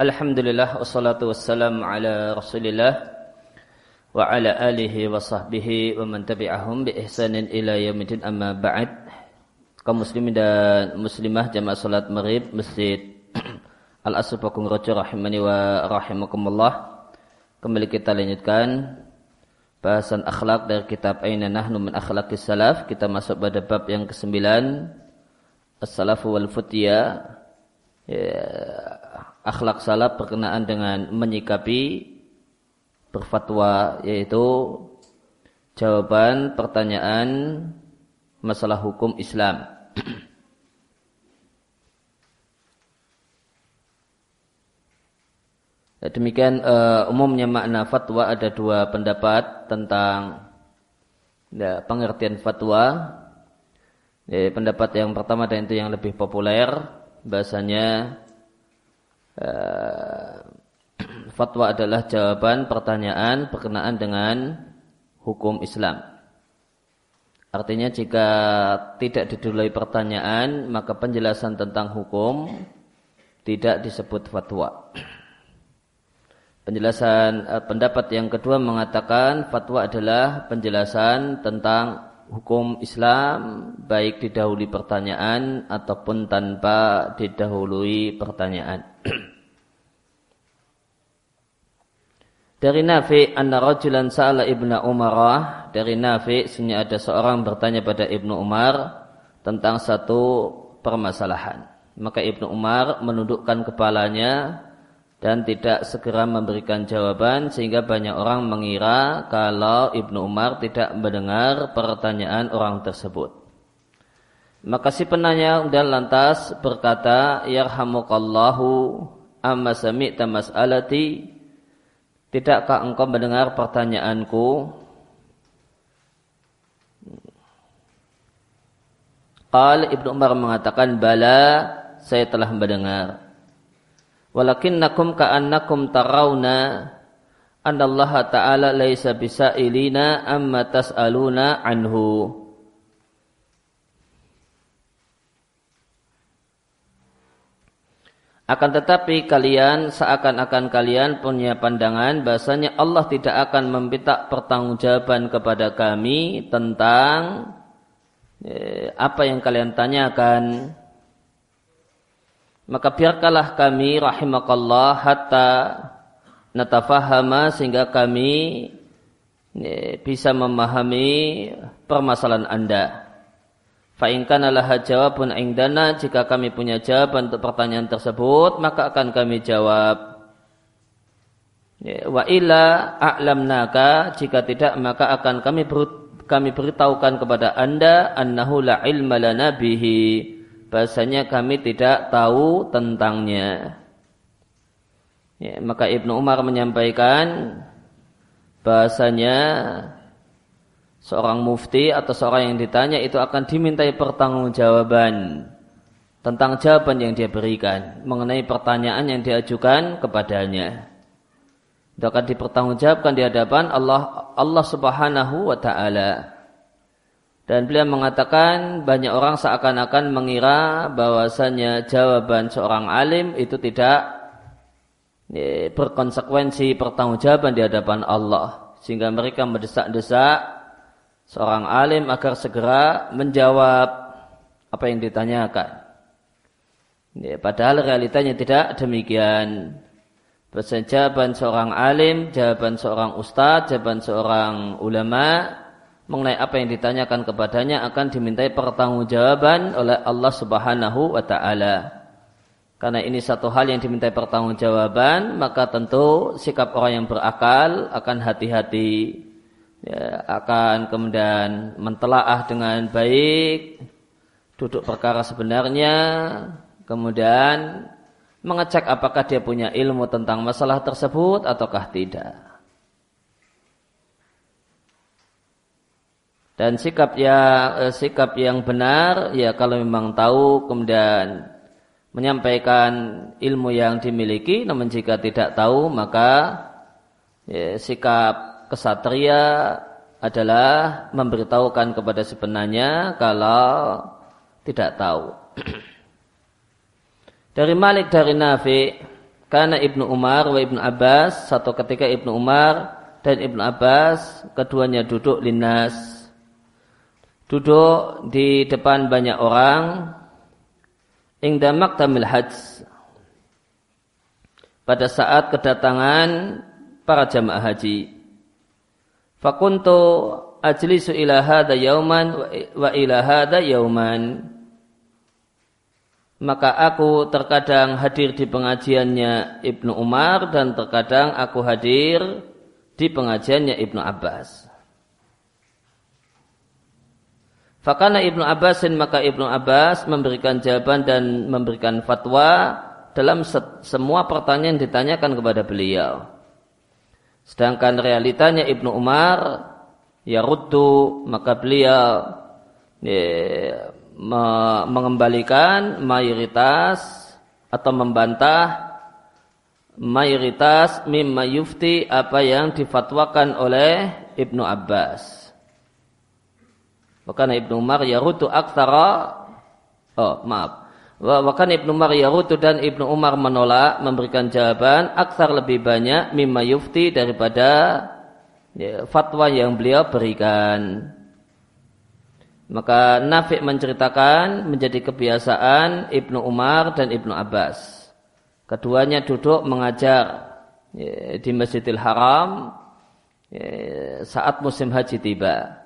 Alhamdulillah wassalatu wassalamu ala Rasulillah wa ala alihi wa sahbihi wa man tabi'ahum bi ihsanin ila yaumil amma ba'd. Kaum muslimin dan muslimah jamaah salat Maghrib Masjid Al Asr Pakung Rojo rahimani wa rahimakumullah. Kembali kita lanjutkan bahasan akhlak dari kitab Aina Nahnu min Akhlaqis Salaf. Kita masuk pada bab yang ke-9 As-Salafu wal Futya. Ya, akhlak salaf berkenaan dengan menyikapi berfatwa yaitu jawaban pertanyaan masalah hukum Islam. Ya, demikian uh, umumnya makna fatwa ada dua pendapat tentang ya, pengertian fatwa. Ya, pendapat yang pertama dan itu yang lebih populer bahasanya fatwa adalah jawaban pertanyaan berkenaan dengan hukum Islam. Artinya jika tidak didulai pertanyaan, maka penjelasan tentang hukum tidak disebut fatwa. Penjelasan eh, pendapat yang kedua mengatakan fatwa adalah penjelasan tentang hukum Islam baik didahului pertanyaan ataupun tanpa didahului pertanyaan. Dari Nafi anna rajulan sa'ala ibnu Umar dari Nafi sini ada seorang bertanya pada Ibnu Umar tentang satu permasalahan. Maka Ibnu Umar menundukkan kepalanya dan tidak segera memberikan jawaban sehingga banyak orang mengira kalau Ibnu Umar tidak mendengar pertanyaan orang tersebut. Maka si penanya dan lantas berkata, Yarhamukallahu amma sami'ta mas'alati Tidakkah engkau mendengar pertanyaanku? Qal Ibnu Umar mengatakan bala saya telah mendengar. Walakinnakum ka'annakum tarawna anna Allah Ta'ala laisa bisailina amma tas'aluna anhu. Akan tetapi kalian seakan-akan kalian punya pandangan bahasanya Allah tidak akan meminta pertanggungjawaban kepada kami tentang eh, apa yang kalian tanyakan. Maka biarkanlah kami rahimakallah hatta natafahama sehingga kami eh, bisa memahami permasalahan Anda. Fa'inkan adalah jawabun indana jika kami punya jawaban untuk pertanyaan tersebut maka akan kami jawab. Ya, wa illa a'lamnaka jika tidak maka akan kami ber, kami beritahukan kepada anda annahu la ilma lana bihi bahasanya kami tidak tahu tentangnya. Ya, maka Ibnu Umar menyampaikan bahasanya seorang mufti atau seorang yang ditanya itu akan dimintai pertanggungjawaban tentang jawaban yang dia berikan mengenai pertanyaan yang diajukan kepadanya. Itu akan dipertanggungjawabkan di hadapan Allah Allah Subhanahu wa taala. Dan beliau mengatakan banyak orang seakan-akan mengira bahwasanya jawaban seorang alim itu tidak ya, berkonsekuensi pertanggungjawaban di hadapan Allah sehingga mereka mendesak-desak seorang alim agar segera menjawab apa yang ditanyakan. Ya, padahal realitanya tidak demikian. Bahasa jawaban seorang alim, jawaban seorang ustadz, jawaban seorang ulama mengenai apa yang ditanyakan kepadanya akan dimintai pertanggungjawaban oleh Allah Subhanahu wa taala. Karena ini satu hal yang dimintai pertanggungjawaban, maka tentu sikap orang yang berakal akan hati-hati ya, akan kemudian mentelaah dengan baik duduk perkara sebenarnya kemudian mengecek apakah dia punya ilmu tentang masalah tersebut ataukah tidak. Dan sikap yang eh, sikap yang benar ya kalau memang tahu kemudian menyampaikan ilmu yang dimiliki namun jika tidak tahu maka ya, sikap kesatria adalah memberitahukan kepada si penanya kalau tidak tahu. dari Malik dari Nafi karena Ibnu Umar wa Ibnu Abbas satu ketika Ibnu Umar dan Ibnu Abbas keduanya duduk linas duduk di depan banyak orang. Ingda maktamil hajj. Pada saat kedatangan para jamaah haji fakuntu ajlisu ila hadha yauman wa ila hadha yauman maka aku terkadang hadir di pengajiannya Ibnu Umar dan terkadang aku hadir di pengajiannya Ibnu Abbas. Fakana Ibnu Abbasin maka Ibnu Abbas memberikan jawaban dan memberikan fatwa dalam semua pertanyaan yang ditanyakan kepada beliau. Sedangkan realitanya Ibnu Umar ya ruddu maka beliau ya, mengembalikan mayoritas atau membantah mayoritas mimma yufti apa yang difatwakan oleh Ibnu Abbas. Wakana Ibnu Umar yarutu aktsara oh maaf. Wakana Ibnu Umar dan Ibnu Umar menolak memberikan jawaban aksar lebih banyak mimma yufti daripada ya, fatwa yang beliau berikan. Maka Nafi' menceritakan menjadi kebiasaan Ibnu Umar dan Ibnu Abbas. Keduanya duduk mengajar ya, di Masjidil Haram ya, saat musim haji tiba.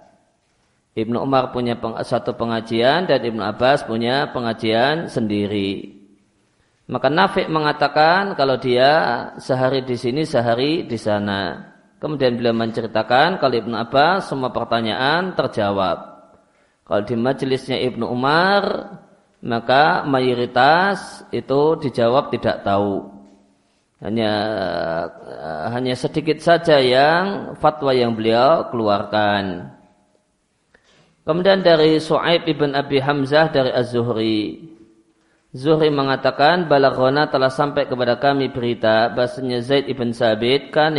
Ibnu Umar punya satu pengajian dan Ibnu Abbas punya pengajian sendiri. Maka Nafi' mengatakan kalau dia sehari di sini, sehari di sana. Kemudian beliau menceritakan kalau Ibnu Abbas semua pertanyaan terjawab. Kalau di majelisnya Ibnu Umar, maka mayoritas itu dijawab tidak tahu. Hanya hanya sedikit saja yang fatwa yang beliau keluarkan. Kemudian dari Su'aib ibn Abi Hamzah dari Az-Zuhri. Zuhri mengatakan balaghona telah sampai kepada kami berita bahasanya Zaid ibn Sabit kan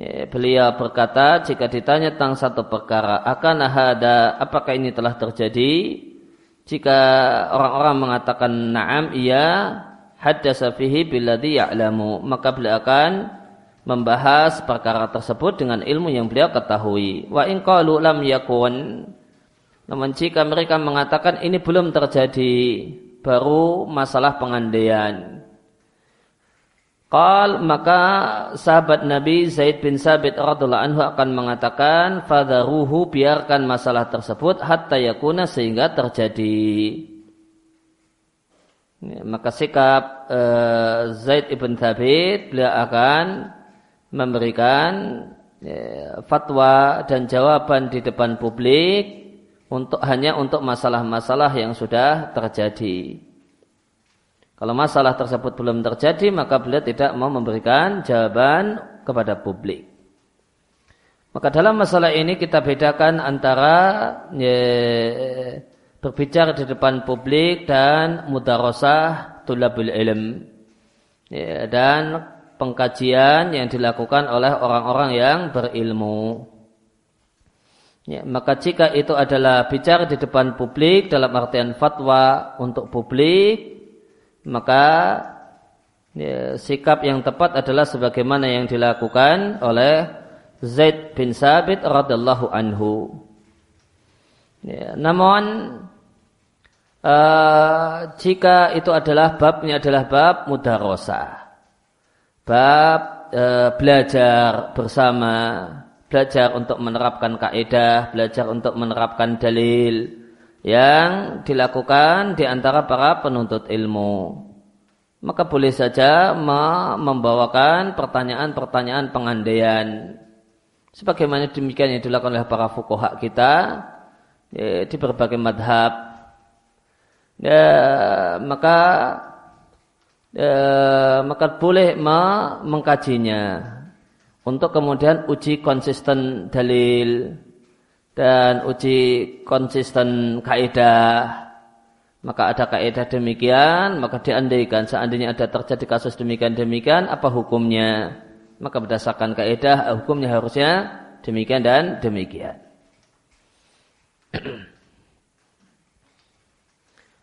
Ya, beliau berkata jika ditanya tentang satu perkara akan ada apakah ini telah terjadi jika orang-orang mengatakan na'am iya haddasa fihi billadhi ya'lamu maka beliau akan membahas perkara tersebut dengan ilmu yang beliau ketahui. Wa in lam yakun. Namun jika mereka mengatakan ini belum terjadi baru masalah pengandaian. Qal maka sahabat Nabi Zaid bin Sabit radhiallahu anhu akan mengatakan fadharuhu biarkan masalah tersebut hatta yakuna sehingga terjadi. Ya, maka sikap uh, Zaid ibn Sabit beliau akan memberikan ya, fatwa dan jawaban di depan publik untuk hanya untuk masalah-masalah yang sudah terjadi. Kalau masalah tersebut belum terjadi, maka beliau tidak mau memberikan jawaban kepada publik. Maka dalam masalah ini kita bedakan antara ya, berbicara di depan publik dan mudarosah tulabul ilm. Ya, dan pengkajian yang dilakukan oleh orang-orang yang berilmu. Ya, maka jika itu adalah bicara di depan publik dalam artian fatwa untuk publik, maka ya, sikap yang tepat adalah sebagaimana yang dilakukan oleh Zaid bin Sabit radhiallahu anhu. Ya, namun uh, jika itu adalah babnya adalah bab mudarosa, bab uh, belajar bersama, belajar untuk menerapkan kaidah, belajar untuk menerapkan dalil, yang dilakukan di antara para penuntut ilmu. Maka boleh saja membawakan pertanyaan-pertanyaan pengandaian. Sebagaimana demikian yang dilakukan oleh para fukoha kita ya, di berbagai madhab. Ya, maka ya, maka boleh mengkajinya. Untuk kemudian uji konsisten dalil dan uji konsisten kaidah. Maka ada kaidah demikian maka diandaikan seandainya ada terjadi kasus demikian demikian apa hukumnya? Maka berdasarkan kaidah hukumnya harusnya demikian dan demikian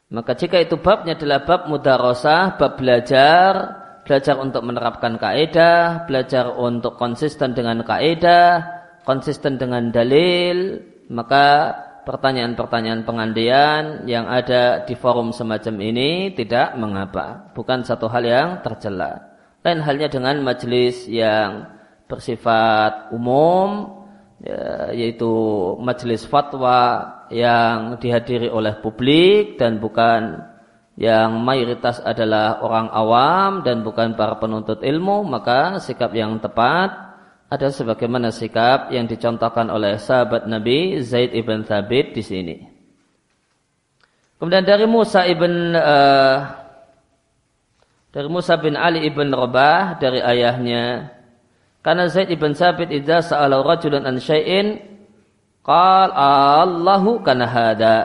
Maka jika itu babnya adalah bab mudarosah, bab belajar, belajar untuk menerapkan kaidah, belajar untuk konsisten dengan kaidah, konsisten dengan dalil, maka pertanyaan-pertanyaan pengandian yang ada di forum semacam ini tidak mengapa, bukan satu hal yang tercela. Lain halnya dengan majelis yang bersifat umum, ya, yaitu majelis fatwa yang dihadiri oleh publik dan bukan yang mayoritas adalah orang awam dan bukan para penuntut ilmu, maka sikap yang tepat ada sebagaimana sikap yang dicontohkan oleh sahabat Nabi Zaid ibn Thabit di sini. Kemudian dari Musa ibn uh, dari Musa bin Ali ibn Rabah dari ayahnya karena Zaid ibn Thabit idza sa'ala rajulan an syai'in qal Allahu kana hada.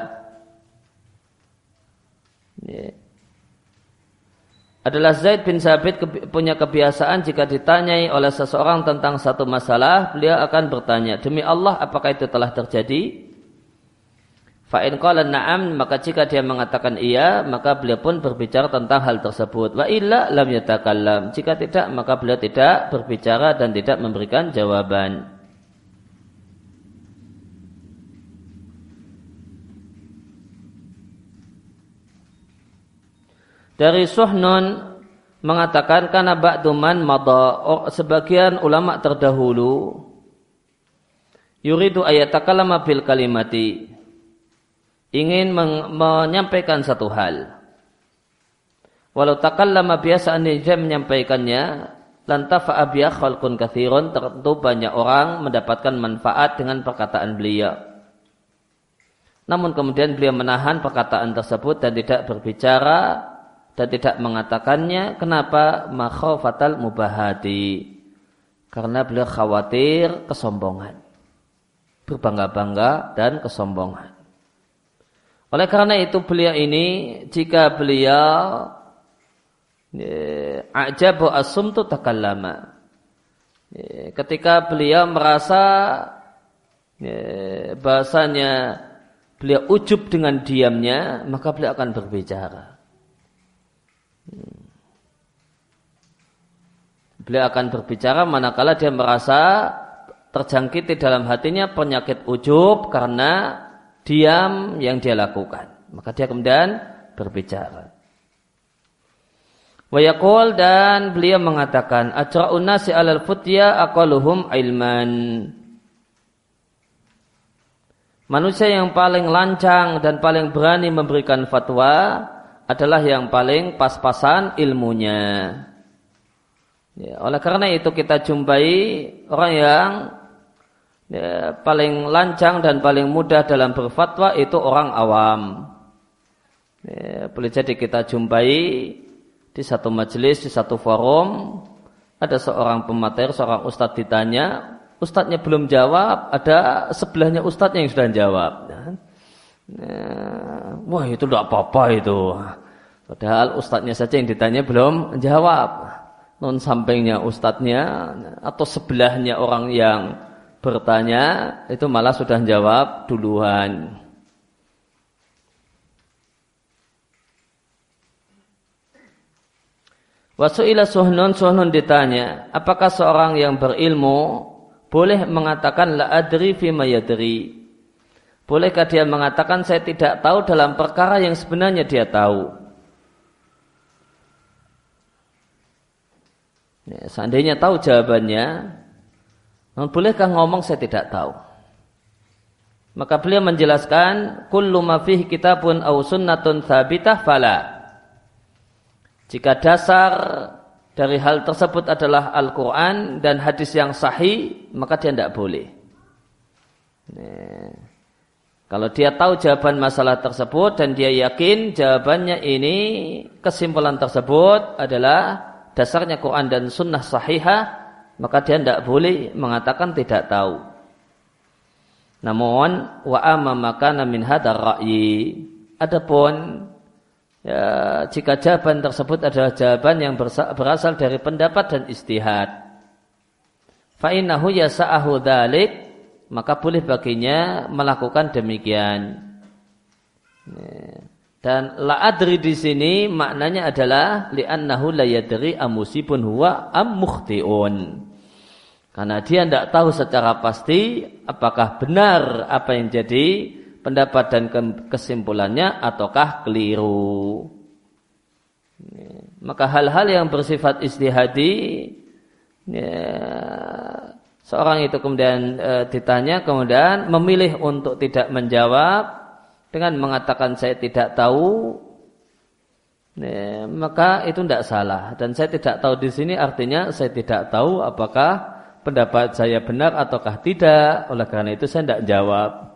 Adalah Zaid bin Sabit punya kebiasaan jika ditanyai oleh seseorang tentang satu masalah, beliau akan bertanya, demi Allah apakah itu telah terjadi? Fa'in qala na'am, maka jika dia mengatakan iya, maka beliau pun berbicara tentang hal tersebut. Wa illa lam yatakallam. Jika tidak, maka beliau tidak berbicara dan tidak memberikan jawaban. Dari Suhnun mengatakan karena ba'duman mada sebagian ulama terdahulu yuridu ayatakallama bil kalimati ingin menyampaikan satu hal. Walau takallama biasa dia menyampaikannya lantafa biya khalqun kathirun tentu banyak orang mendapatkan manfaat dengan perkataan beliau. Namun kemudian beliau menahan perkataan tersebut dan tidak berbicara dan tidak mengatakannya kenapa makhafatal mubahati? Karena beliau khawatir kesombongan. Berbangga-bangga dan kesombongan. Oleh karena itu beliau ini jika beliau ajabu asumtu takallama. Ketika beliau merasa bahasanya beliau ujub dengan diamnya maka beliau akan berbicara Beliau akan berbicara manakala dia merasa terjangkit di dalam hatinya penyakit ujub karena diam yang dia lakukan. Maka dia kemudian berbicara. Wayakul dan beliau mengatakan ajra'un nasi alal futya aqaluhum ilman. Manusia yang paling lancang dan paling berani memberikan fatwa adalah yang paling pas-pasan ilmunya. Ya, oleh karena itu kita jumpai orang yang ya, paling lancang dan paling mudah dalam berfatwa itu orang awam. Ya, boleh jadi kita jumpai di satu majelis, di satu forum, ada seorang pemateri, seorang ustadz ditanya, ustadznya belum jawab, ada sebelahnya ustadz yang sudah jawab. Ya, wah itu tidak apa-apa itu. Padahal ustadznya saja yang ditanya belum jawab. Non sampingnya ustadznya atau sebelahnya orang yang bertanya itu malah sudah jawab duluan. Wasu'ila suhnun suhnun ditanya, apakah seorang yang berilmu boleh mengatakan la adri fi mayadri? Bolehkah dia mengatakan saya tidak tahu dalam perkara yang sebenarnya dia tahu? Ya, seandainya tahu jawabannya, bolehkah ngomong saya tidak tahu? Maka beliau menjelaskan, kullu ma fihi kitabun aw sunnatun thabitah fala. Jika dasar dari hal tersebut adalah Al-Quran dan hadis yang sahih, maka dia tidak boleh. Nah. Kalau dia tahu jawaban masalah tersebut dan dia yakin jawabannya ini kesimpulan tersebut adalah dasarnya Quran dan Sunnah sahihah, maka dia tidak boleh mengatakan tidak tahu. Namun wa amma makana min hadar ra'yi. Adapun ya, jika jawaban tersebut adalah jawaban yang berasal dari pendapat dan istihad. Fa innahu yasa'ahu maka boleh baginya melakukan demikian. Dan la adri di sini maknanya adalah li'annahu la yadri amusibun huwa am. Karena dia tidak tahu secara pasti apakah benar apa yang jadi pendapat dan kesimpulannya ataukah keliru. Maka hal-hal yang bersifat istihadi ya, seorang itu kemudian e, ditanya kemudian memilih untuk tidak menjawab dengan mengatakan saya tidak tahu. Maka itu tidak salah. Dan saya tidak tahu di sini artinya saya tidak tahu apakah pendapat saya benar ataukah tidak. Oleh karena itu saya tidak jawab.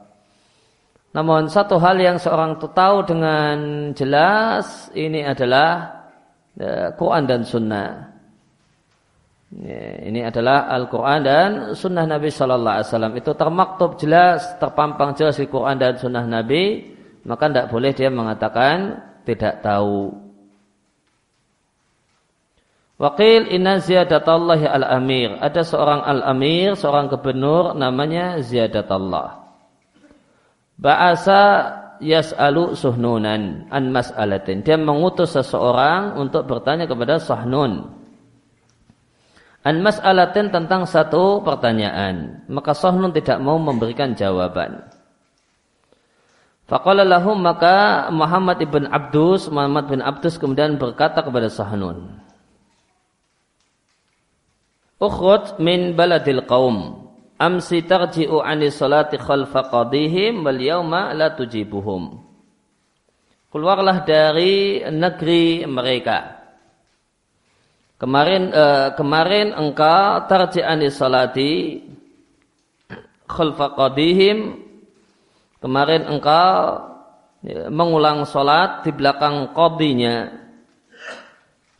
Namun satu hal yang seorang itu tahu dengan jelas ini adalah ya, Quran dan Sunnah Ya, ini adalah Al-Quran dan Sunnah Nabi Sallallahu Alaihi Wasallam itu termaktub jelas, terpampang jelas di Quran dan Sunnah Nabi, maka tidak boleh dia mengatakan tidak tahu. Wakil inna ziyadatallahi al-amir. Ada seorang al-amir, seorang gubernur namanya ziyadatullah. Ba'asa yas'alu suhnunan an mas'alatin. Dia mengutus seseorang untuk bertanya kepada sahnun an mas'alatin tentang satu pertanyaan. Maka Sahnun tidak mau memberikan jawaban. Faqala lahum maka Muhammad ibn Abdus Muhammad bin Abdus kemudian berkata kepada Sahnun Ukhud min baladil qaum. Amsi tarji'u 'ani salati khalfa qadihim wal yawma la tujibuhum. Keluarlah dari negeri mereka Kemarin uh, kemarin engkau tarji'ani salati khalfa qadihim. Kemarin engkau ya, mengulang salat di belakang qadinya.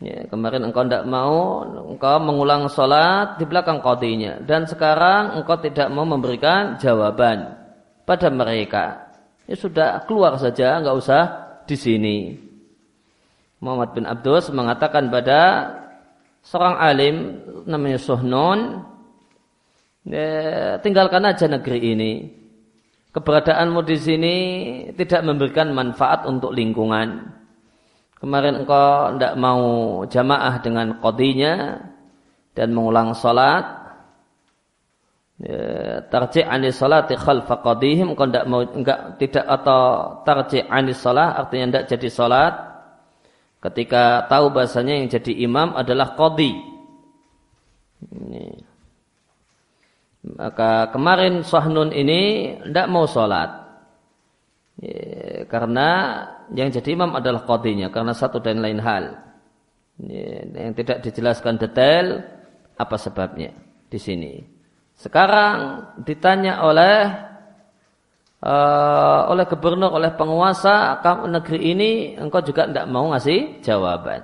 Ya, kemarin engkau tidak mau engkau mengulang salat di belakang qadinya. Dan sekarang engkau tidak mau memberikan jawaban pada mereka. Ya sudah keluar saja enggak usah di sini. Muhammad bin Abdus mengatakan pada seorang alim namanya Suhnon ya, tinggalkan aja negeri ini. Keberadaanmu di sini tidak memberikan manfaat untuk lingkungan. Kemarin engkau tidak mau jamaah dengan kodinya dan mengulang salat. Ya, tarji' anis salati khalfa qadihim. Engkau tidak mau enggak tidak atau tarji' anis salat artinya tidak jadi salat ketika tahu bahasanya yang jadi imam adalah. Ini. Maka kemarin Sahnun ini tidak mau sholat. Karena yang jadi imam adalah qadinya. Karena satu dan lain hal. Ya, yang tidak dijelaskan detail apa sebabnya di sini. Sekarang ditanya oleh uh, oleh gubernur, oleh penguasa negeri ini, engkau juga tidak mau ngasih jawaban.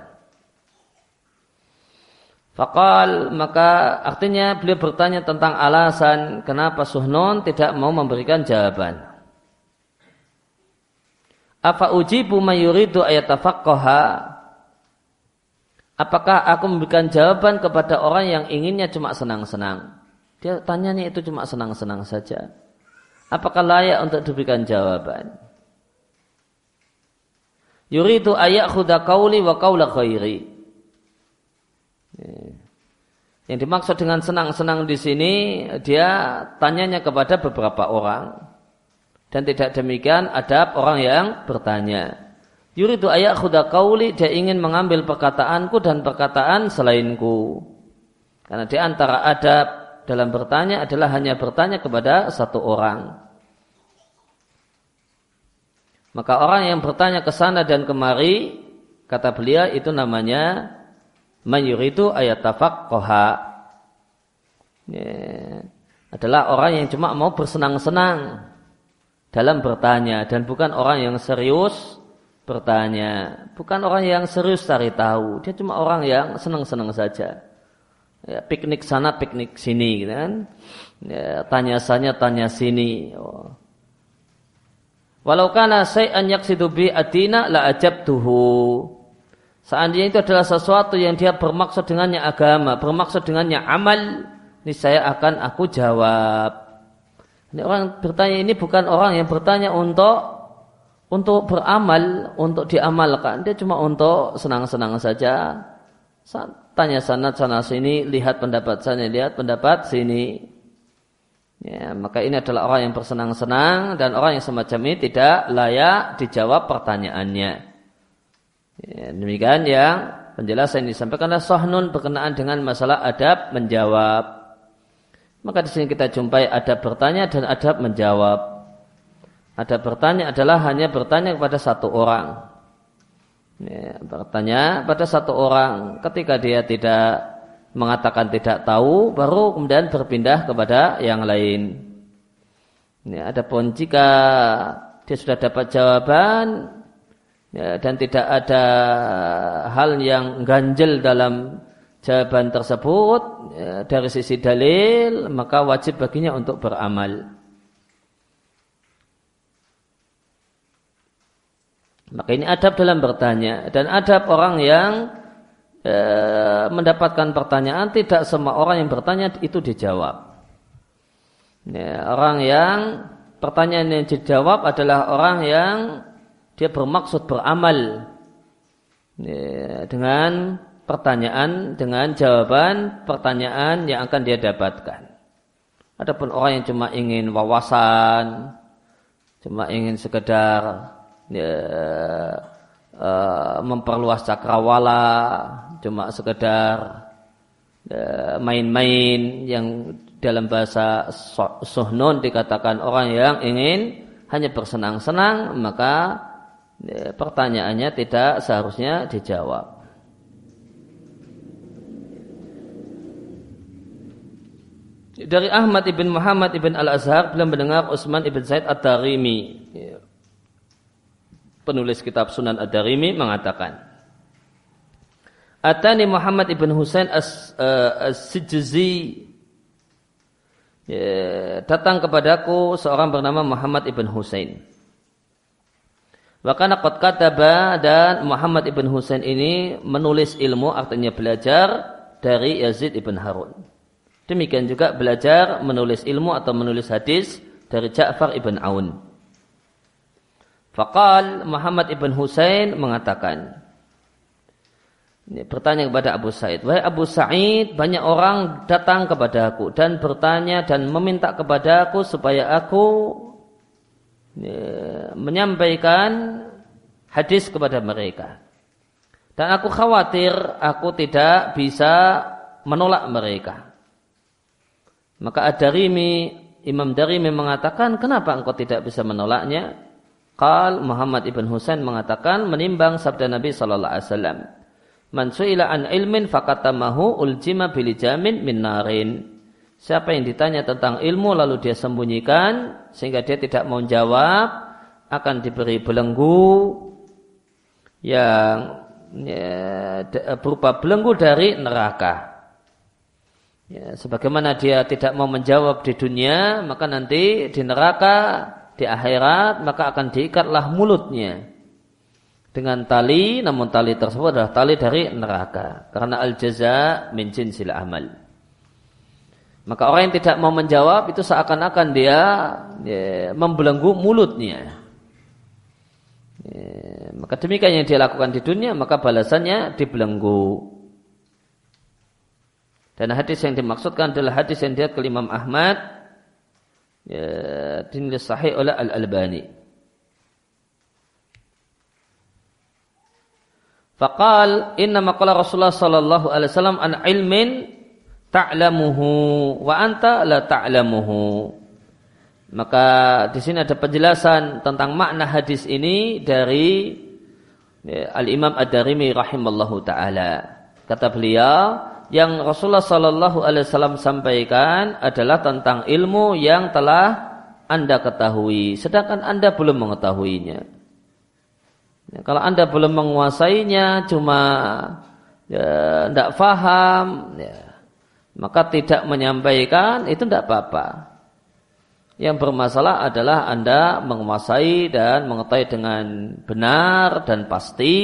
Fakal maka artinya beliau bertanya tentang alasan kenapa Suhnon tidak mau memberikan jawaban. Apa mayuridu ayat tafakkoha? Apakah aku memberikan jawaban kepada orang yang inginnya cuma senang-senang? Dia tanyanya itu cuma senang-senang saja apakah layak untuk diberikan jawaban? Yuridu ayak khuda kauli wa kaula khairi. Yang dimaksud dengan senang-senang di sini dia tanyanya kepada beberapa orang dan tidak demikian adab orang yang bertanya. Yuridu ayak khuda kauli dia ingin mengambil perkataanku dan perkataan selainku. Karena di antara adab dalam bertanya adalah hanya bertanya kepada satu orang. Maka orang yang bertanya ke sana dan kemari, kata beliau itu namanya mayuritu ayat koha. Ya, adalah orang yang cuma mau bersenang-senang dalam bertanya dan bukan orang yang serius bertanya, bukan orang yang serius cari tahu. Dia cuma orang yang senang-senang saja. Ya, piknik sana, piknik sini, gitu kan? Ya, tanya sana, tanya sini. Oh. Walau kana say'an yaksidu bi adina la ajabtuhu. Seandainya itu adalah sesuatu yang dia bermaksud dengannya agama, bermaksud dengannya amal, ini saya akan aku jawab. Ini orang bertanya ini bukan orang yang bertanya untuk untuk beramal, untuk diamalkan, dia cuma untuk senang-senang saja. Tanya sana sana sini, lihat pendapat sana, lihat pendapat sini. Ya, maka ini adalah orang yang bersenang-senang dan orang yang semacam ini tidak layak dijawab pertanyaannya. Ya, demikian yang penjelasan yang disampaikan oleh Sahnun berkenaan dengan masalah adab menjawab. Maka di sini kita jumpai adab bertanya dan adab menjawab. Adab bertanya adalah hanya bertanya kepada satu orang. Ya, bertanya pada satu orang ketika dia tidak mengatakan tidak tahu, baru kemudian berpindah kepada yang lain. Ya, adapun jika dia sudah dapat jawaban ya, dan tidak ada hal yang ganjel dalam jawaban tersebut ya, dari sisi dalil, maka wajib baginya untuk beramal. Maka ini adab dalam bertanya dan adab orang yang e, mendapatkan pertanyaan tidak semua orang yang bertanya itu dijawab. Ya, orang yang pertanyaan yang dijawab adalah orang yang dia bermaksud beramal ya, dengan pertanyaan dengan jawaban pertanyaan yang akan dia dapatkan. Adapun orang yang cuma ingin wawasan, cuma ingin sekedar ya, uh, memperluas cakrawala, cuma sekedar uh, main-main yang dalam bahasa suhnun dikatakan orang yang ingin hanya bersenang-senang maka ya, pertanyaannya tidak seharusnya dijawab. Dari Ahmad ibn Muhammad ibn Al-Azhar beliau mendengar Utsman ibn Zaid At-Tarimi penulis kitab Sunan Ad-Darimi mengatakan Atani Muhammad ibn Husain as-Sijzi ya, datang kepadaku seorang bernama Muhammad ibn Husain. Wakana qad kataba dan Muhammad ibn Husain ini menulis ilmu artinya belajar dari Yazid ibn Harun. Demikian juga belajar menulis ilmu atau menulis hadis dari Ja'far ibn Aun. Fakal Muhammad ibn Husain mengatakan, ini bertanya kepada Abu Said, wahai Abu Sa'id, banyak orang datang kepada aku dan bertanya dan meminta kepada aku supaya aku ya, menyampaikan hadis kepada mereka. Dan aku khawatir aku tidak bisa menolak mereka. Maka Ad-Darimi, Imam Darimi mengatakan, kenapa engkau tidak bisa menolaknya? Qal Muhammad ibn Husain mengatakan menimbang sabda Nabi sallallahu alaihi wasallam. Man su'ila an ilmin fakatamahu uljima bilijamin min narin. Siapa yang ditanya tentang ilmu lalu dia sembunyikan sehingga dia tidak mau jawab akan diberi belenggu yang ya, berupa belenggu dari neraka. Ya, sebagaimana dia tidak mau menjawab di dunia, maka nanti di neraka di akhirat maka akan diikatlah mulutnya. Dengan tali namun tali tersebut adalah tali dari neraka. Karena al jaza min jinsil amal. Maka orang yang tidak mau menjawab itu seakan-akan dia ya, membelenggu mulutnya. Ya, maka demikian yang dia lakukan di dunia maka balasannya dibelenggu. Dan hadis yang dimaksudkan adalah hadis yang dia ke Imam Ahmad ya, dinilai sahih oleh Al-Albani. Faqal inna maqala Rasulullah sallallahu alaihi wasallam an ilmin ta'lamuhu wa anta la ta'lamuhu. Maka di sini ada penjelasan tentang makna hadis ini dari ya, Al-Imam Ad-Darimi rahimallahu taala. Kata beliau, yang Rasulullah Sallallahu Alaihi Wasallam sampaikan adalah tentang ilmu yang telah anda ketahui, sedangkan anda belum mengetahuinya. Ya, kalau anda belum menguasainya, cuma ya, tidak faham, ya, maka tidak menyampaikan itu tidak apa-apa. Yang bermasalah adalah anda menguasai dan mengetahui dengan benar dan pasti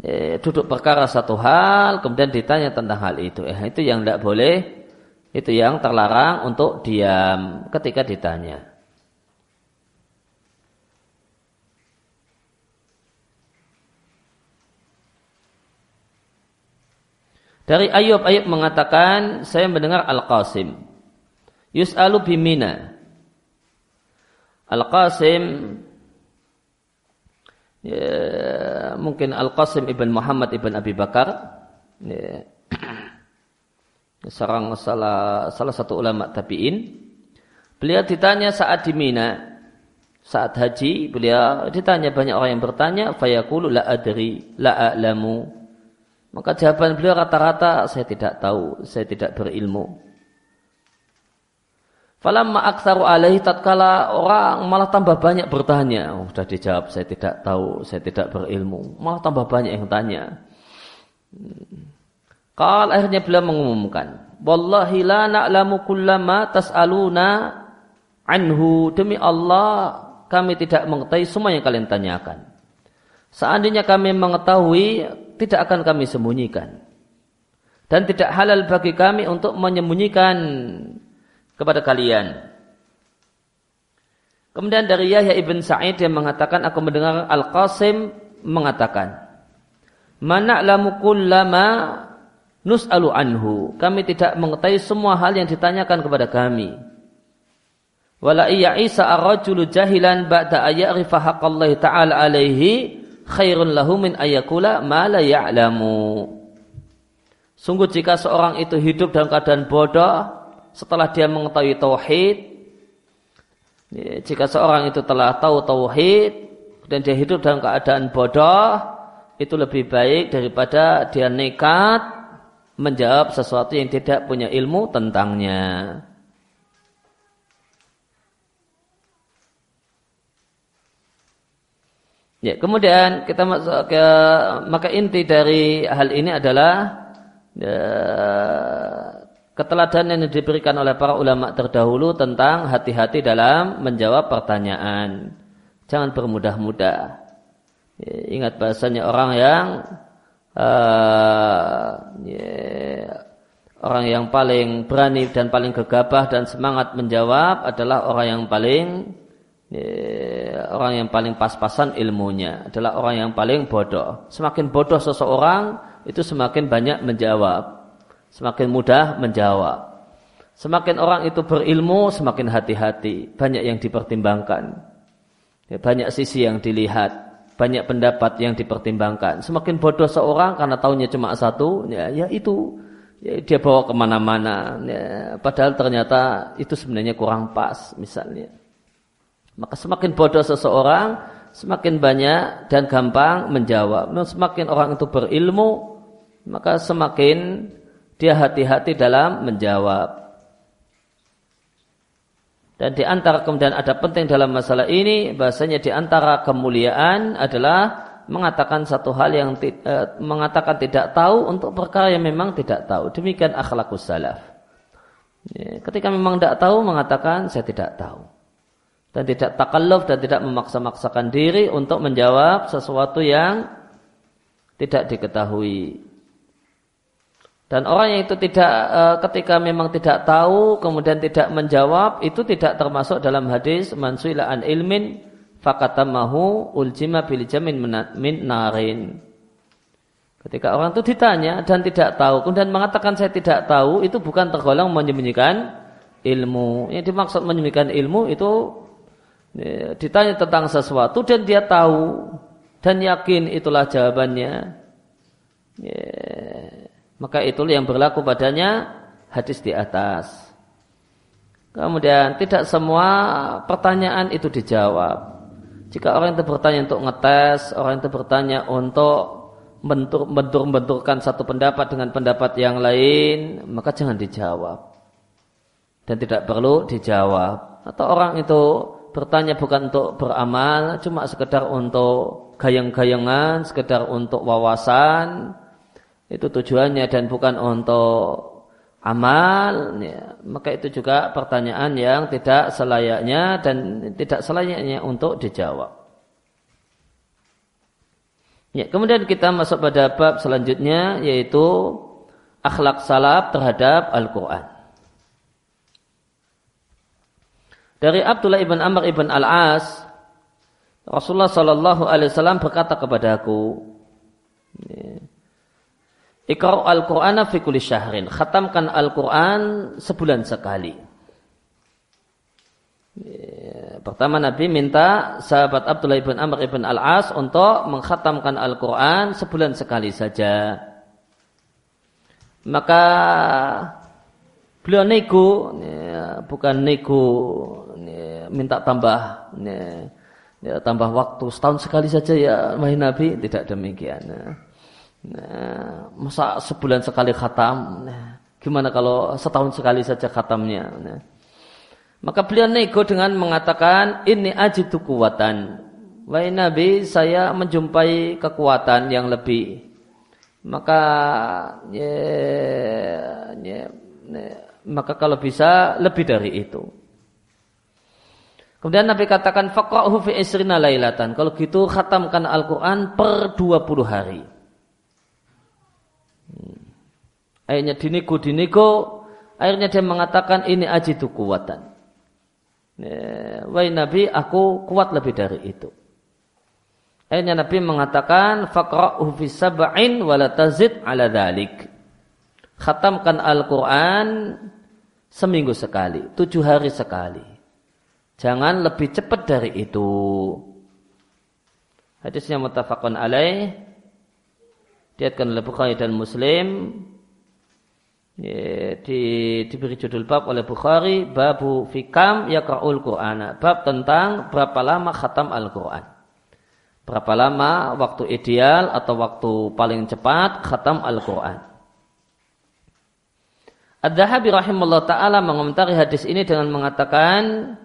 E, duduk perkara satu hal kemudian ditanya tentang hal itu eh, itu yang tidak boleh itu yang terlarang untuk diam ketika ditanya Dari Ayub, Ayub mengatakan, saya mendengar Al-Qasim. Yus'alu bimina. Al-Qasim ya, mungkin Al-Qasim ibn Muhammad ibn Abi Bakar, ya, seorang salah, salah satu ulama tabi'in. Beliau ditanya saat di Mina, saat haji, beliau ditanya banyak orang yang bertanya, fayaqulu la adri, la a'lamu. Maka jawaban beliau rata-rata saya tidak tahu, saya tidak berilmu. Falamma aktsaru alaihi tatkala orang malah tambah banyak bertanya. Oh, sudah dijawab saya tidak tahu, saya tidak berilmu. Malah tambah banyak yang tanya. Kal akhirnya beliau mengumumkan, "Wallahi la na'lamu kullama tas'aluna anhu." Demi Allah, kami tidak mengetahui semua yang kalian tanyakan. Seandainya kami mengetahui, tidak akan kami sembunyikan. Dan tidak halal bagi kami untuk menyembunyikan kepada kalian. Kemudian dari Yahya ibn Sa'id yang mengatakan aku mendengar Al-Qasim mengatakan Mana lamu kullama nus'alu anhu. Kami tidak mengetahui semua hal yang ditanyakan kepada kami. Wala iya Isa jahilan ba'da ayyarifa haqqallahi ta'ala alaihi khairun lahu min ayakula ma la ya'lamu. Sungguh jika seorang itu hidup dalam keadaan bodoh setelah dia mengetahui tauhid ya, jika seorang itu telah tahu tauhid dan dia hidup dalam keadaan bodoh itu lebih baik daripada dia nekat menjawab sesuatu yang tidak punya ilmu tentangnya. Ya, kemudian kita masuk ke maka inti dari hal ini adalah ya, keteladanan yang diberikan oleh para ulama terdahulu tentang hati-hati dalam menjawab pertanyaan. Jangan bermudah-mudah. Ya, ingat bahasanya orang yang uh, ya, orang yang paling berani dan paling gegabah dan semangat menjawab adalah orang yang paling ya, orang yang paling pas-pasan ilmunya adalah orang yang paling bodoh. Semakin bodoh seseorang itu semakin banyak menjawab semakin mudah menjawab. Semakin orang itu berilmu, semakin hati-hati. Banyak yang dipertimbangkan. Ya, banyak sisi yang dilihat. Banyak pendapat yang dipertimbangkan. Semakin bodoh seorang karena tahunya cuma satu, ya, ya itu ya, dia bawa ke mana-mana. Ya, padahal ternyata itu sebenarnya kurang pas, misalnya. Maka semakin bodoh seseorang, semakin banyak dan gampang menjawab. Semakin orang itu berilmu, maka semakin dia hati-hati dalam menjawab. Dan di antara kemudian ada penting dalam masalah ini bahasanya di antara kemuliaan adalah mengatakan satu hal yang eh, mengatakan tidak tahu untuk perkara yang memang tidak tahu. Demikian akhlakus salaf. Ya, ketika memang tidak tahu mengatakan saya tidak tahu. Dan tidak takalluf dan tidak memaksa-maksakan diri untuk menjawab sesuatu yang tidak diketahui. Dan orang yang itu tidak e, ketika memang tidak tahu kemudian tidak menjawab itu tidak termasuk dalam hadis mansuila an ilmin fakatamahu uljima bil jamin min narin. Ketika orang itu ditanya dan tidak tahu kemudian mengatakan saya tidak tahu itu bukan tergolong menyembunyikan ilmu. Yang dimaksud menyembunyikan ilmu itu ya, ditanya tentang sesuatu dan dia tahu dan yakin itulah jawabannya. Ya, maka itulah yang berlaku padanya hadis di atas. Kemudian tidak semua pertanyaan itu dijawab. Jika orang itu bertanya untuk ngetes, orang itu bertanya untuk bentur-benturkan satu pendapat dengan pendapat yang lain, maka jangan dijawab. Dan tidak perlu dijawab. Atau orang itu bertanya bukan untuk beramal, cuma sekedar untuk gayang-gayangan, sekedar untuk wawasan, itu tujuannya dan bukan untuk amal ya, maka itu juga pertanyaan yang tidak selayaknya dan tidak selayaknya untuk dijawab. Ya, kemudian kita masuk pada bab selanjutnya yaitu akhlak salaf terhadap Al-Qur'an. Dari Abdullah ibn Amr ibn Al-As Rasulullah Shallallahu Alaihi Wasallam berkata kepadaku, ya, Iqra' al-Qur'ana fi kulli syahrin. Khatamkan Al-Qur'an sebulan sekali. Ya, pertama Nabi minta sahabat Abdullah ibn Amr ibn Al-As untuk mengkhatamkan Al-Quran sebulan sekali saja. Maka beliau nego, ya, bukan nego, ya, minta tambah, ya, ya, tambah waktu setahun sekali saja ya, wahai Nabi, tidak demikian. Ya. Nah, masa sebulan sekali khatam? Nah, gimana kalau setahun sekali saja khatamnya? Nah, maka beliau nego dengan mengatakan ini ajitu kuatan. Wahai Nabi, saya menjumpai kekuatan yang lebih. Maka ya, ya, ya, maka kalau bisa lebih dari itu. Kemudian Nabi katakan faqra'hu fi isrina lailatan. Kalau gitu khatamkan Al-Qur'an per 20 hari. Akhirnya dinego dinego, akhirnya dia mengatakan ini aji itu kuatan. Ya, wahai Nabi, aku kuat lebih dari itu. Akhirnya Nabi mengatakan faqra'u fi sab'in wa la tazid ala dhalik. Khatamkan Al-Qur'an seminggu sekali, tujuh hari sekali. Jangan lebih cepat dari itu. Hadisnya muttafaqun alaih diatkan oleh Bukhari dan Muslim. Ya, di, diberi judul bab oleh Bukhari babu fikam yakra'ul Qur'ana. Bab tentang berapa lama khatam Al-Quran. Berapa lama waktu ideal atau waktu paling cepat khatam Al-Quran. Ad-Dahabi rahimahullah ta'ala mengomentari hadis ini dengan mengatakan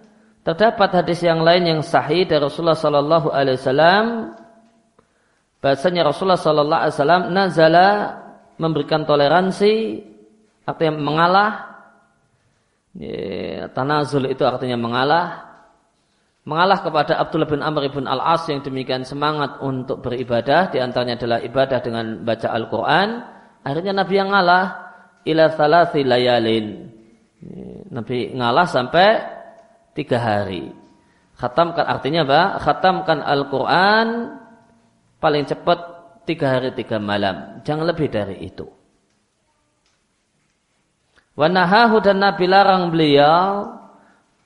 terdapat hadis yang lain yang sahih dari Rasulullah sallallahu alaihi wasallam bahasanya Rasulullah Sallallahu Alaihi Wasallam nazala memberikan toleransi artinya mengalah. Ya, tanazul itu artinya mengalah. Mengalah kepada Abdullah bin Amr bin Al-As yang demikian semangat untuk beribadah di antaranya adalah ibadah dengan baca Al-Quran. Akhirnya Nabi yang ngalah ila thalathi layalin. Ya, Nabi ngalah sampai tiga hari. Khatamkan artinya apa? khatamkan Al-Quran paling cepat tiga hari tiga malam. Jangan lebih dari itu. Wanahahu dan Nabi larang beliau,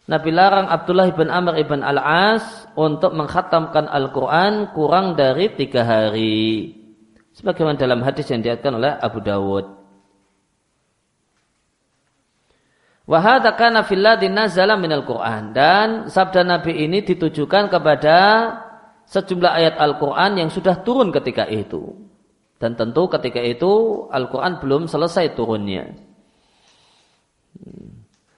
Nabi larang Abdullah ibn Amr ibn Al-As untuk menghatamkan Al-Quran kurang dari tiga hari. Sebagaimana dalam hadis yang diatkan oleh Abu Dawud. Wahada kana filladhi nazala minal Quran. Dan sabda Nabi ini ditujukan kepada sejumlah ayat Al-Quran yang sudah turun ketika itu. Dan tentu ketika itu Al-Quran belum selesai turunnya.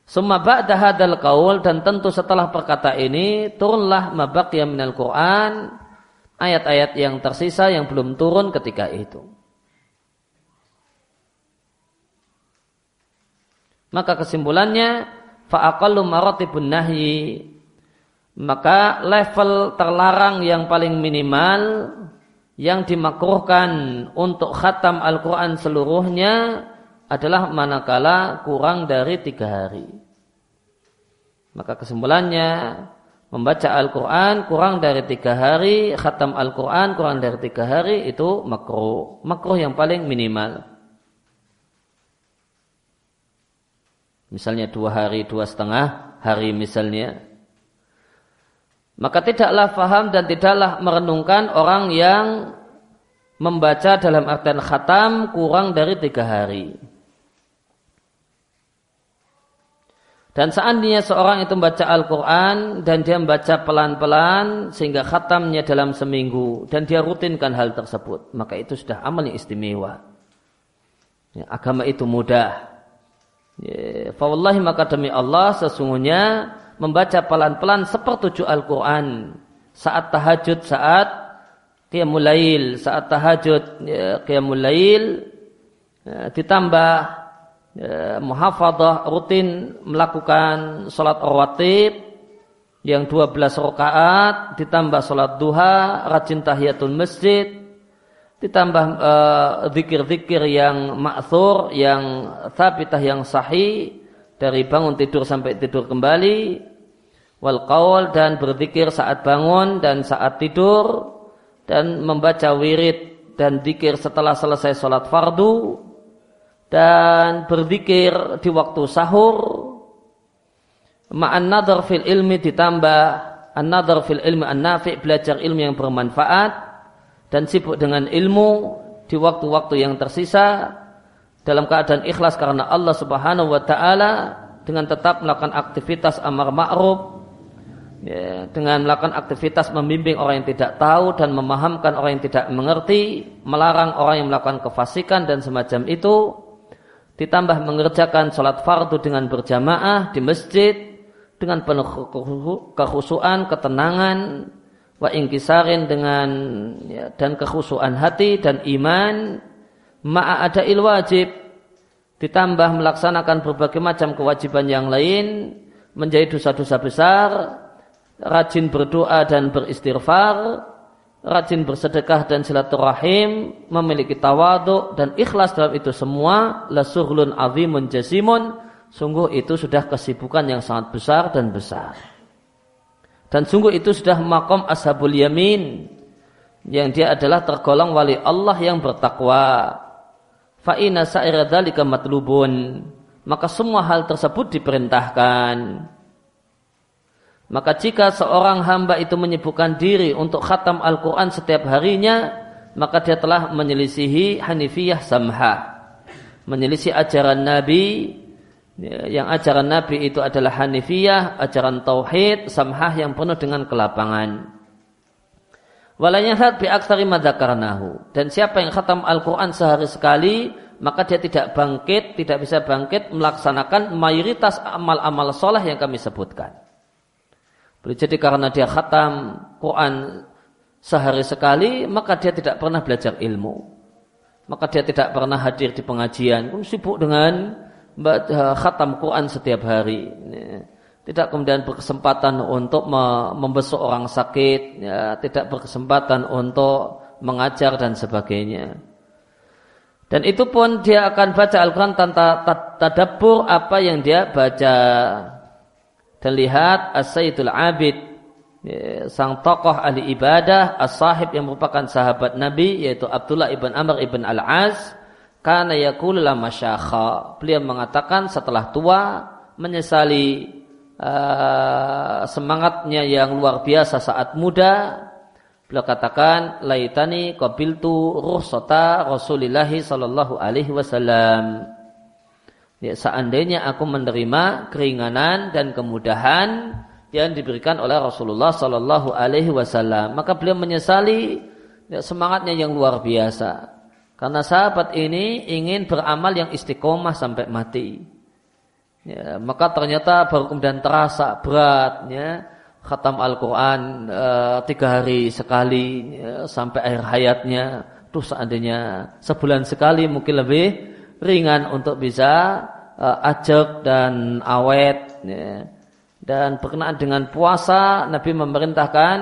Summa ba'da hadal qaul dan tentu setelah perkata ini turunlah mabaqiyah minal Quran ayat-ayat yang tersisa yang belum turun ketika itu. Maka kesimpulannya fa'aqallu maratibun nahyi maka level terlarang yang paling minimal yang dimakruhkan untuk khatam Al-Quran seluruhnya adalah manakala kurang dari tiga hari. Maka kesimpulannya membaca Al-Quran kurang dari tiga hari, khatam Al-Quran kurang dari tiga hari itu makruh. Makruh yang paling minimal. Misalnya dua hari, dua setengah hari misalnya maka tidaklah faham dan tidaklah merenungkan orang yang membaca dalam artian khatam kurang dari tiga hari. Dan seandainya seorang itu membaca Al-Quran dan dia membaca pelan-pelan sehingga khatamnya dalam seminggu dan dia rutinkan hal tersebut, maka itu sudah amal yang istimewa. Ya, agama itu mudah. Ya, Fawallahi maka demi Allah sesungguhnya membaca pelan-pelan sepertujuh Al-Quran. Saat tahajud, saat qiyamul lail, saat tahajud ya, qiyamul lail ya, ditambah ya, muhafadah rutin melakukan sholat rawatib yang 12 rakaat ditambah sholat duha, rajin tahiyatul masjid ditambah zikir-zikir uh, yang ma'thur, yang thabitah, yang sahih dari bangun tidur sampai tidur kembali wal dan berzikir saat bangun dan saat tidur dan membaca wirid dan dikir setelah selesai sholat fardu dan berzikir di waktu sahur. Ma'an nadar fil ilmi ditambah an nadar fil ilmi an nafi belajar ilmu yang bermanfaat dan sibuk dengan ilmu di waktu-waktu yang tersisa dalam keadaan ikhlas karena Allah Subhanahu wa taala dengan tetap melakukan aktivitas amar ma'ruf ya, dengan melakukan aktivitas membimbing orang yang tidak tahu dan memahamkan orang yang tidak mengerti, melarang orang yang melakukan kefasikan dan semacam itu, ditambah mengerjakan sholat fardu dengan berjamaah di masjid dengan penuh kekhusuan, ketenangan, wa ingkisarin dengan ya, dan kekhusuan hati dan iman, ma'a ada wajib, ditambah melaksanakan berbagai macam kewajiban yang lain, menjadi dosa-dosa besar, rajin berdoa dan beristighfar, rajin bersedekah dan silaturahim, memiliki tawaduk dan ikhlas dalam itu semua, lasuhlun azimun jasimun, sungguh itu sudah kesibukan yang sangat besar dan besar. Dan sungguh itu sudah makom ashabul yamin, yang dia adalah tergolong wali Allah yang bertakwa. Fa'ina sa'iradhalika matlubun. Maka semua hal tersebut diperintahkan. Maka jika seorang hamba itu menyibukkan diri untuk khatam Al-Quran setiap harinya, maka dia telah menyelisihi Hanifiyah Samha. Menyelisih ajaran Nabi, yang ajaran Nabi itu adalah Hanifiyah, ajaran Tauhid, Samhah yang penuh dengan kelapangan. Walayyahat bi aksari madzakarnahu. Dan siapa yang khatam Al-Quran sehari sekali, maka dia tidak bangkit, tidak bisa bangkit melaksanakan mayoritas amal-amal soleh yang kami sebutkan. Boleh jadi karena dia khatam Quran sehari sekali, maka dia tidak pernah belajar ilmu. Maka dia tidak pernah hadir di pengajian, pun sibuk dengan eh, khatam Quran setiap hari. Tidak kemudian berkesempatan untuk membesuk orang sakit, ya, tidak berkesempatan untuk mengajar dan sebagainya. Dan itu pun dia akan baca Al-Quran tanpa tadabbur apa yang dia baca. Dan lihat As-Sayyidul Abid ya, sang tokoh ahli ibadah as-sahib yang merupakan sahabat Nabi yaitu Abdullah ibn Amr ibn Al-Az karena yakul lama syakha beliau mengatakan setelah tua menyesali uh, semangatnya yang luar biasa saat muda. Beliau katakan laitani qabiltu ruhsata Rasulillahi sallallahu alaihi wasallam Ya, seandainya aku menerima keringanan dan kemudahan yang diberikan oleh Rasulullah Sallallahu Alaihi Wasallam, maka beliau menyesali ya, semangatnya yang luar biasa. Karena sahabat ini ingin beramal yang istiqomah sampai mati. Ya, maka ternyata baru kemudian terasa beratnya khatam Al-Quran e, tiga hari sekali ya, sampai akhir hayatnya. Tuh seandainya sebulan sekali mungkin lebih ringan untuk bisa uh, ajak dan awet ya. dan berkenaan dengan puasa Nabi memerintahkan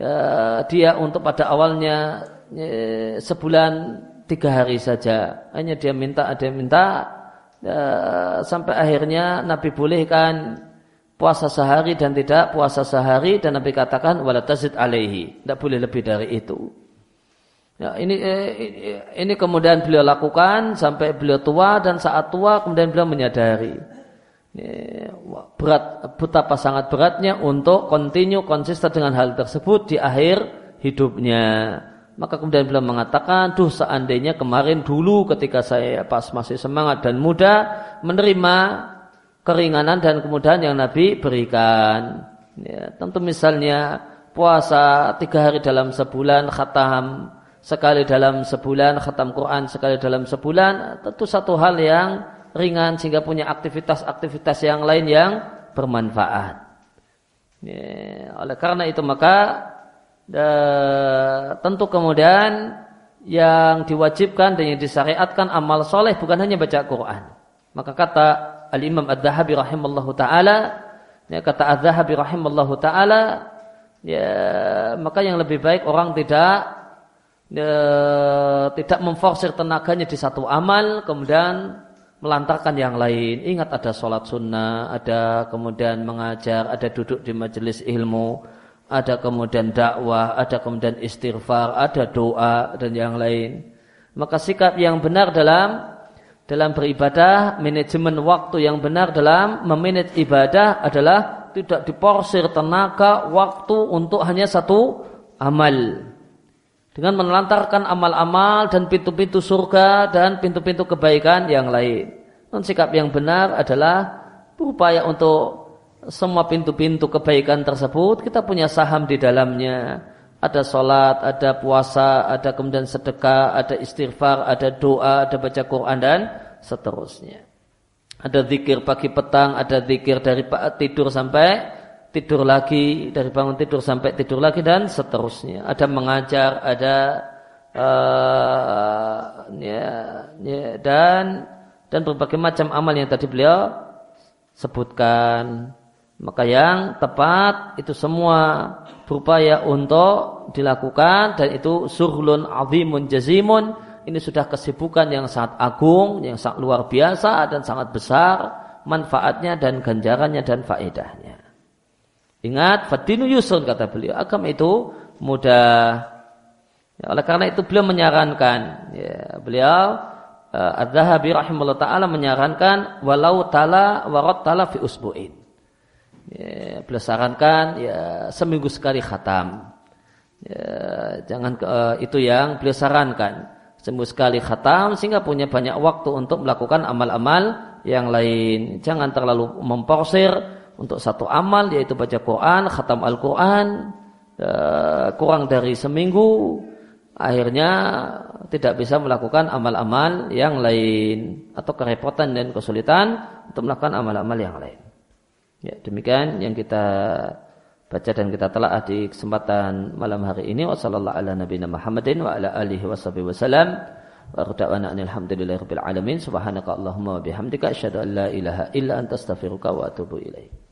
uh, dia untuk pada awalnya uh, sebulan tiga hari saja. Hanya dia minta ada yang minta uh, sampai akhirnya Nabi bolehkan puasa sehari dan tidak puasa sehari. Dan Nabi katakan wala tazid alaihi. Tidak boleh lebih dari itu Ya, ini eh, ini kemudian beliau lakukan sampai beliau tua dan saat tua kemudian beliau menyadari ya, berat betapa sangat beratnya untuk continue konsisten dengan hal tersebut di akhir hidupnya. Maka kemudian beliau mengatakan, duh seandainya kemarin dulu ketika saya pas masih semangat dan muda menerima keringanan dan kemudahan yang Nabi berikan. Ya, tentu misalnya puasa tiga hari dalam sebulan khatam sekali dalam sebulan, khatam Quran sekali dalam sebulan, tentu satu hal yang ringan sehingga punya aktivitas-aktivitas yang lain yang bermanfaat. Ya, oleh karena itu maka da, tentu kemudian yang diwajibkan dan yang disyariatkan amal soleh bukan hanya baca Quran. Maka kata Al Imam Ad Dahabi rahimallahu taala, ya, kata Ad Dahabi rahimallahu taala, ya maka yang lebih baik orang tidak e, tidak memforsir tenaganya di satu amal kemudian melantarkan yang lain. Ingat ada sholat sunnah, ada kemudian mengajar, ada duduk di majelis ilmu, ada kemudian dakwah, ada kemudian istighfar, ada doa dan yang lain. Maka sikap yang benar dalam dalam beribadah, manajemen waktu yang benar dalam memanage ibadah adalah tidak diporsir tenaga waktu untuk hanya satu amal. Dengan menelantarkan amal-amal dan pintu-pintu surga dan pintu-pintu kebaikan yang lain. Dan sikap yang benar adalah berupaya untuk semua pintu-pintu kebaikan tersebut kita punya saham di dalamnya. Ada sholat, ada puasa, ada kemudian sedekah, ada istighfar, ada doa, ada baca Quran dan seterusnya. Ada zikir pagi petang, ada zikir dari tidur sampai tidur lagi, dari bangun tidur sampai tidur lagi dan seterusnya. Ada mengajar, ada uh, ya, ya, dan dan berbagai macam amal yang tadi beliau sebutkan. Maka yang tepat itu semua berupaya untuk dilakukan dan itu surlun azimun jazimun ini sudah kesibukan yang sangat agung, yang sangat luar biasa dan sangat besar manfaatnya dan ganjarannya dan faedahnya. Ingat, fadinu yusun kata beliau, agama itu mudah. Ya, oleh karena itu beliau menyarankan, ya, beliau uh, Az-Zahabi rahimahullah taala menyarankan walau tala warat tala fi usbu'in. Ya, beliau sarankan ya seminggu sekali khatam. Ya, jangan uh, itu yang beliau sarankan. Seminggu sekali khatam sehingga punya banyak waktu untuk melakukan amal-amal yang lain. Jangan terlalu memporsir untuk satu amal yaitu baca Quran, khatam Al-Quran uh, kurang dari seminggu akhirnya tidak bisa melakukan amal-amal yang lain atau kerepotan dan kesulitan untuk melakukan amal-amal yang lain. Ya, demikian yang kita baca dan kita telah di kesempatan malam hari ini. Wasallallahu ala nabiyina Muhammadin wa ala alihi wasallam wa da'wana alhamdulillahirabbil alamin. Subhanaka allahumma wa bihamdika asyhadu an la ilaha illa